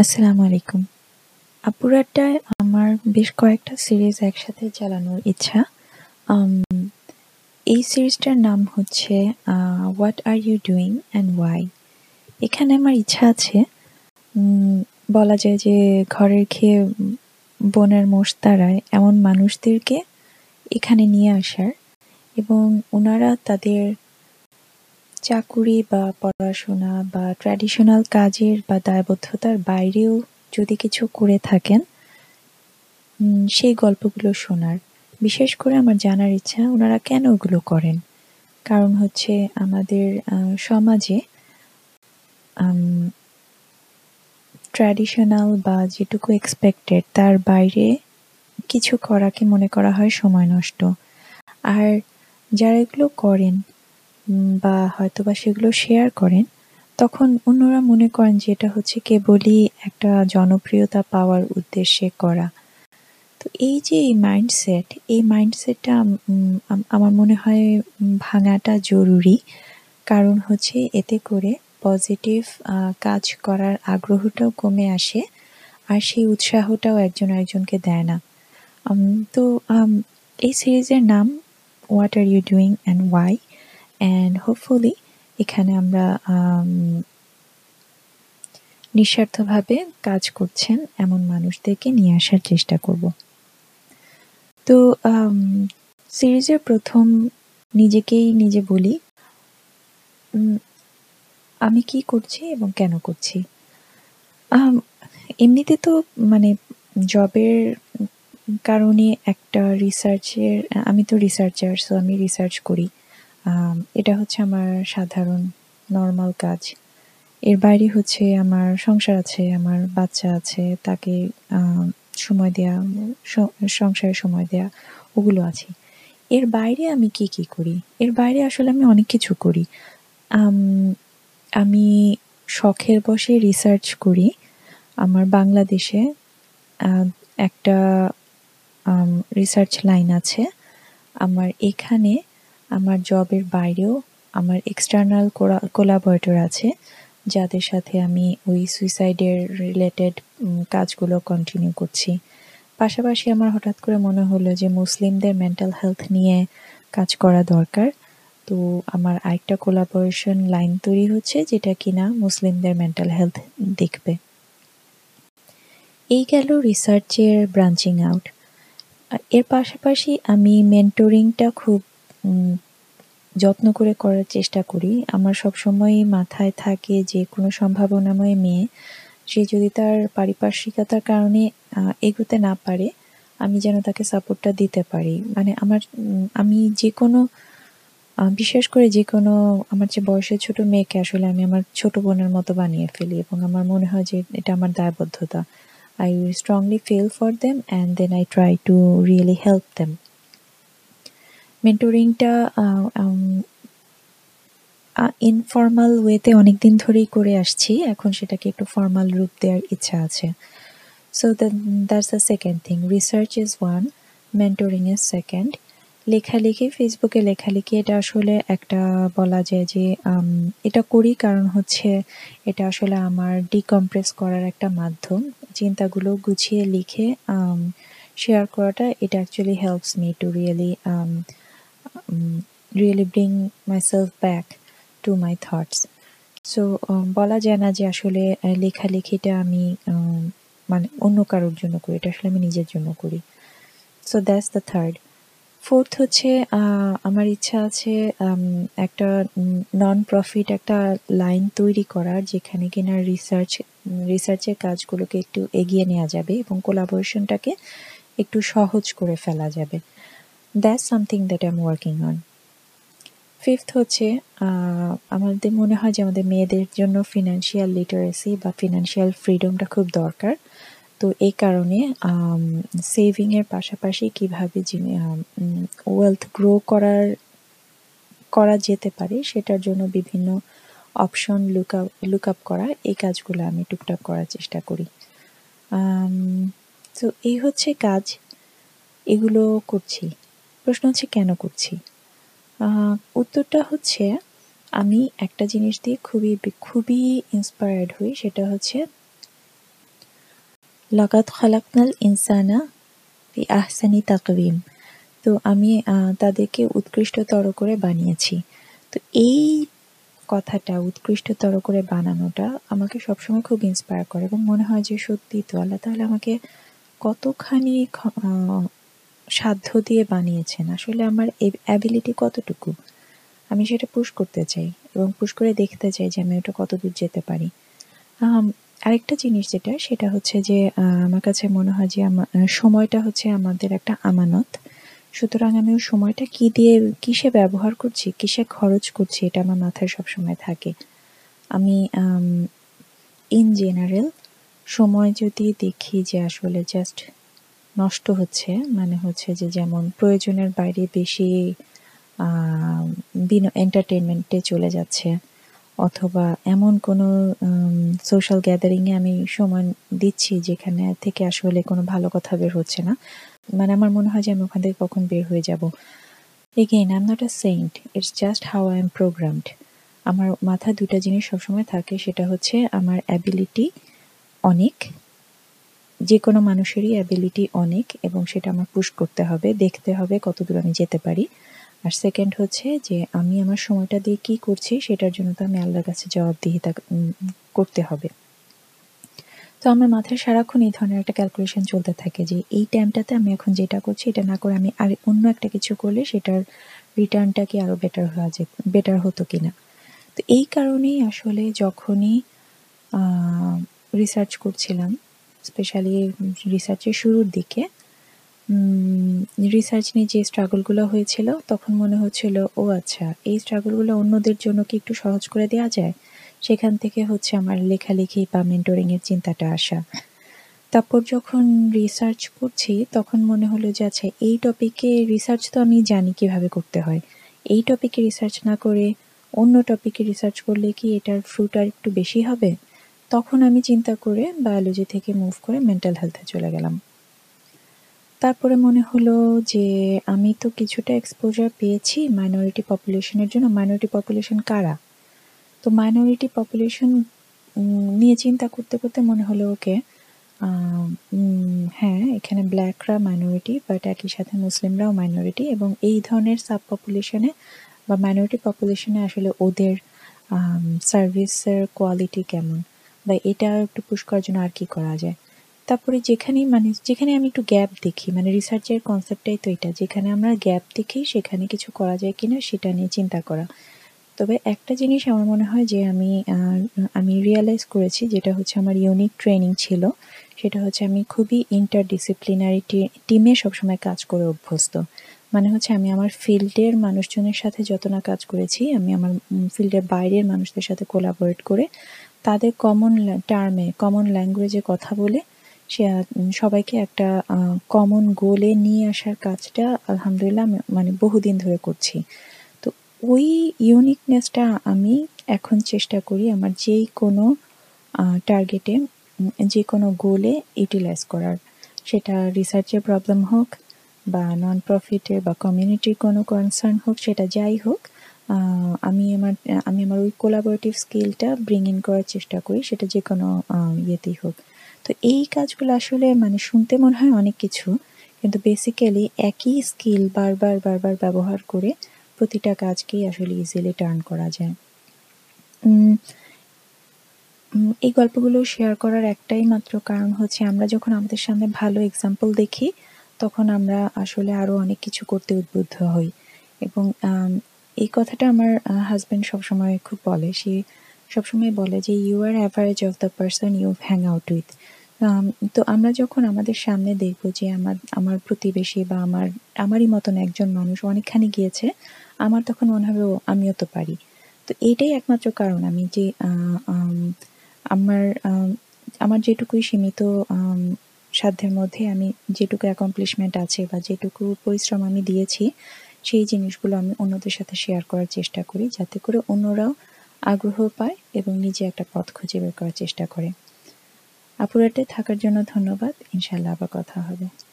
আসসালামু আলাইকুম। আপুরাটায় আমার বেশ কয়েকটা সিরিজ একসাথে চালানোর ইচ্ছা। এই সিরিজটার নাম হচ্ছে what are you doing and why এখানে আমার ইচ্ছা আছে বলা যায় যে ঘরের খেয়ে বনের মোষ তাড়ায় এমন মানুষদেরকে এখানে নিয়ে আসার এবং ওনারা তাদের চাকুরি বা পড়াশোনা বা ট্র্যাডিশনাল কাজের বা দায়বদ্ধতার বাইরেও যদি কিছু করে থাকেন সেই গল্পগুলো শোনার। বিশেষ করে আমার জানার ইচ্ছা, ওনারা কেন ওগুলো করেন? কারণ হচ্ছে আমাদের সমাজে ট্র্যাডিশনাল বা যেটুকু এক্সপেক্টেড তার বাইরে কিছু করাকে মনে করা হয় সময় নষ্ট। আর যারা এগুলো করেন বা হয়তোবা সেগুলো শেয়ার করেন, তখন অন্যরা মনে করেন যে এটা হচ্ছে কেবলই একটা জনপ্রিয়তা পাওয়ার উদ্দেশ্যে করা। তো এই যে এই মাইন্ডসেট এই মাইন্ডসেটটা আমার মনে হয় ভাঙাটা জরুরি। কারণ হচ্ছে এতে করে পজিটিভ কাজ করার আগ্রহটাও কমে আসে, আর সেই উৎসাহটাও একজন একজনকে দেয় না। তো এই সিরিজের নাম what are you doing and why and hopefully এখানে আমরা নিঃস্বার্থভাবে কাজ করছেন এমন মানুষদেরকে নিয়ে আসার চেষ্টা করব। তো সিরিজের প্রথম নিজেকেই নিজে বলি আমি কি করছি এবং কেন করছি? এমনিতে তো মানে জবের কারণে একটা রিসার্চের আমি তো রিসার্চার সো আমি রিসার্চ করি। এটা হচ্ছে আমার সাধারণ নর্মাল কাজ। এর বাইরে হচ্ছে আমার সংসার আছে, আমার বাচ্চা আছে, তাকে সময় দেয়া সংসারে সময় দেয়া, ওগুলো আছে। এর বাইরে আমি কি কি করি? এর বাইরে আসলে আমি অনেক কিছু করি। আমি শখের বসে রিসার্চ করি। আমার বাংলাদেশে একটা রিসার্চ লাইন আছে। আমার এখানে আমার জবের বাইরেও আমার এক্সটার্নাল কোলাবরেটর আছে, যাদের সাথে আমি ওই সুইসাইডের রিলেটেড কাজগুলো কন্টিনিউ করছি। পাশাপাশি আমার হঠাৎ করে মনে হলো যে মুসলিমদের মেন্টাল হেলথ নিয়ে কাজ করা দরকার। তো আমার আরেকটা কোলাবোরেশন লাইন তৈরি হচ্ছে যেটা কিনা মুসলিমদের মেন্টাল হেলথ দেখবে। এই গেল রিসার্চের ব্রাঞ্চিং আউট এর পাশাপাশি আমি মেন্টরিংটা খুব যত্ন করে করার চেষ্টা করি। আমার সবসময়ই মাথায় থাকে যে, কোনো সম্ভাবনাময় মেয়ে, সে যদি তার পারিপার্শ্বিকতার কারণে এগোতে না পারে, আমি যেন তাকে সাপোর্টটা দিতে পারি। মানে আমার আমি যে কোনো বিশেষ করে যে কোনো, আমার যে বয়সের ছোট মেয়েকে আসলে আমি আমার ছোট বোনের মতো বানিয়ে ফেলি এবং আমার মনে হয় যে, এটা আমার দায়বদ্ধতা। I strongly feel for them and then I try to really help them মেন্টরিংটা informal ওয়েতে অনেক দিন ধরেই করে আসছি। এখন সেটাকে একটু ফর্মাল রূপ দেওয়ার ইচ্ছা আছে। So that's the second thing research is one mentoring is second লেখালেখি ফেসবুকে লেখালেখি, এটা আসলে একটা বলা যায় যে এটা করি কারণ হচ্ছে এটা আসলে আমার ডিকম্প্রেস করার একটা মাধ্যম। চিন্তাগুলো গুছিয়ে লিখে শেয়ার করাটা, এটা actually helps me to really really bring myself back to my thoughts so বলা যায় না যে আসলে লেখালেখিটা আমি মানে অন্য কারোর জন্য করি, এটা আসলে আমি নিজের জন্য করি। So that's the third fourth হচ্ছে আমার ইচ্ছা আছে একটা নন প্রফিট একটা লাইন তৈরি করার, যেখানে কিনা রিসার্চ রিসার্চের কাজগুলোকে একটু এগিয়ে নেওয়া যাবে এবং কোলাবোরেশনটাকে একটু সহজ করে ফেলা যাবে। That's something that I am working on fifth হচ্ছে আমাদের মনে হয় যে আমাদের মেয়েদের জন্য ফিনান্সিয়াল লিটারেসি বা ফিনান্সিয়াল ফ্রিডমটা খুব দরকার। তো এই কারণে সেভিংয়ের পাশাপাশি কীভাবে ওয়েলথ গ্রো করার, করা যেতে পারে সেটার জন্য বিভিন্ন option look up look up করা, এই কাজগুলো আমি টুকটাক করার চেষ্টা করি। তো এই হচ্ছে কাজ, এগুলো করছি। প্রশ্ন হচ্ছে, কেন করছি? উত্তরটা হচ্ছে, আমি একটা জিনিস দিয়ে খুবই খুবই ইন্সপায়ার্ড হই, সেটা হচ্ছে লাকাত খালাকনাল ইনসানা আহসানি তাকবিম তো আমি তাদেরকে উৎকৃষ্টতর করে বানিয়েছি। তো এই কথাটা, উৎকৃষ্টতর করে বানানোটা আমাকে সবসময় খুব ইন্সপায়ার করে এবং মনে হয় যে সত্যি তো আল্লাহ তাহলে আমাকে কতখানি সাধ্য দিয়ে বানিয়েছেন। আসলে আমার অ্যাবিলিটি কতটুকু? আমি সেটা পুশ করতে চাই এবং পুশ করে দেখতে চাই যে আমি ওটা কত দূর যেতে পারি। আরেকটা জিনিস যেটা, সেটা হচ্ছে যে আমার কাছে মনে হয় যে আমার সময়টা হচ্ছে আমাদের একটা আমানত। সুতরাং আমি ওই সময়টা কি দিয়ে, কিসে ব্যবহার করছি, কিসে খরচ করছি, এটা আমার মাথায় সবসময় থাকে। আমি ইন জেনারেল সময় যদি দেখি যে আসলে জাস্ট নষ্ট হচ্ছে মানে হচ্ছে যে যেমন প্রয়োজনের বাইরে বেশি বিনো এন্টারটেনমেন্টে চলে যাচ্ছে। অথবা এমন কোনো সোশ্যাল গ্যাদারিংয়ে আমি সময় দিচ্ছি যেখানে থেকে আসলে কোনো ভালো কথা বের হচ্ছে না। মানে আমার মনে হয় যে আমি ওখান থেকে কখন বের হয়ে যাব। Again I am not a saint it's just how I am programmed আমার মাথায় দুটা জিনিস সবসময় থাকে, সেটা হচ্ছে আমার অ্যাবিলিটি অনেক যে কোনো মানুষেরই অ্যাবিলিটি অনেক এবং সেটা আমার পুশ করতে হবে, দেখতে হবে কত দূর আমি যেতে পারি। আর সেকেন্ড হচ্ছে যে আমি আমার সময়টা দিয়ে কি করছি সেটার জন্য তো আমি আল্লাহর কাছে জবাবদিহিতা করতে হবে। তো আমার মাথায় সারাক্ষণ এই ধরনের একটা ক্যালকুলেশন চলতে থাকে যে এই টাইমটাতে আমি এখন যেটা করছি এটা না করে আমি আর অন্য একটা কিছু করলে সেটার রিটার্নটা কি আরও বেটার হওয়া যে বেটার হতো কি না তো এই কারণেই আসলে যখনই রিসার্চ করছিলাম স্পেশালি রিসার্চের শুরুর দিকে রিসার্চ নিয়ে যে স্ট্রাগলগুলো হয়েছিল, তখন মনে হচ্ছিল, ও আচ্ছা এই স্ট্রাগলগুলো অন্যদের জন্য কি একটু সহজ করে দেওয়া যায়? সেখান থেকে হচ্ছে আমার লেখালেখি বা মেন্টরিংয়ের চিন্তাটা আসা। তারপর যখন রিসার্চ করছি, তখন মনে হলো যে আচ্ছা এই টপিকে রিসার্চ তো আমি জানি কীভাবে করতে হয়। এই টপিকে রিসার্চ না করে অন্য টপিকে রিসার্চ করলে কি এটার ফ্রুট আর একটু বেশি হবে? তখন আমি চিন্তা করে বায়োলজি থেকে মুভ করে মেন্টাল হেলথে চলে গেলাম। তারপরে মনে হলো যে আমি তো কিছুটা এক্সপোজার পেয়েছি মাইনরিটি পপুলেশনের জন্য। মাইনরিটি পপুলেশন কারা? তো মাইনরিটি পপুলেশন নিয়ে চিন্তা করতে করতে মনে হলো, ওকে হ্যাঁ এখানে ব্ল্যাকরা মাইনরিটি বাট একই সাথে মুসলিমরাও মাইনরিটি এবং এই ধরনের সাব পপুলেশনে বা মাইনরিটি পপুলেশনে আসলে ওদের সার্ভিসের কোয়ালিটি কেমন? বা এটা একটু পুশ করার জন্য আর কি করা যায়? তারপরে যেখানেই মানে যেখানে আমি একটু গ্যাপ দেখি মানে রিসার্চের কনসেপ্টটাই তো এটা, যেখানে আমরা গ্যাপ দেখি, সেখানে কিছু করা যায় কিনা সেটা নিয়ে চিন্তা করা। তবে একটা জিনিস আমার মনে হয় যে আমি আমি রিয়েলাইজ করেছি, যেটা হচ্ছে আমার ইউনিক ট্রেনিং ছিল, সেটা হচ্ছে আমি খুবই ইন্টারডিসিপ্লিনারি টিমে সবসময় কাজ করে অভ্যস্ত। মানে হচ্ছে আমি আমার ফিল্ডের মানুষজনের সাথে যত না কাজ করেছি, আমি আমার ফিল্ডের বাইরের মানুষদের সাথে কোলাবোরেট করে তাদের কমন টার্মে কমন ল্যাঙ্গুয়েজে কথা বলে সে সবাইকে একটা কমন গোলে নিয়ে আসার কাজটা আলহামদুলিল্লাহ মানে বহুদিন ধরে করছি। তো ওই ইউনিকনেসটা আমি এখন চেষ্টা করি আমার যেই কোনো টার্গেটে যে কোনো গোলে ইউটিলাইজ করার। সেটা রিসার্চের প্রবলেম হোক বা নন প্রফিটের বা কমিউনিটির কোনো কনসার্ন হোক, সেটা যাই হোক আমি আমার আমি আমার ওই কোলাবোরেটিভ স্কিলটা ব্রিং ইন করার চেষ্টা করি, সেটা যে কোনো ইয়েতেই হোক। তো এই কাজগুলো আসলে মানে শুনতে মনে হয় অনেক কিছু, কিন্তু বেসিক্যালি একই স্কিল বারবার বারবার ব্যবহার করে প্রতিটা কাজকেই আসলে ইজিলি টার্ন করা যায়। এই গল্পগুলো শেয়ার করার একটাই মাত্র কারণ হচ্ছে আমরা যখন আমাদের সামনে ভালো এক্সাম্পল দেখি, তখন আমরা আসলে আরও অনেক কিছু করতে উদ্বুদ্ধ হই। এবং এই কথাটা আমার হাজব্যান্ড সবসময় খুব বলে। সে সবসময় বলে যে you are average of the person you hang out with তো আমরা যখন আমাদের সামনে দেখব যে, আমার আমার প্রতিবেশী বা আমার, আমারই মতন একজন মানুষ অনেকখানি গিয়েছে, আমার তখন মনে হবে আমিও তো পারি। তো এইটাই একমাত্র কারণ আমি যে আমার আমার যেটুকুই সীমিত সাধ্যের মধ্যে আমি যেটুকু অ্যাকমপ্লিশমেন্ট আছে বা যেটুকু পরিশ্রম আমি দিয়েছি সেই জিনিসগুলো আমি অন্যদের সাথে শেয়ার করার চেষ্টা করি, যাতে করে অন্যরাও আগ্রহ পায় এবং নিজে একটা পথ খুঁজে বের করার চেষ্টা করে। আপুরাটে থাকার জন্য ধন্যবাদ। ইনশাল্লাহ আবার কথা হবে।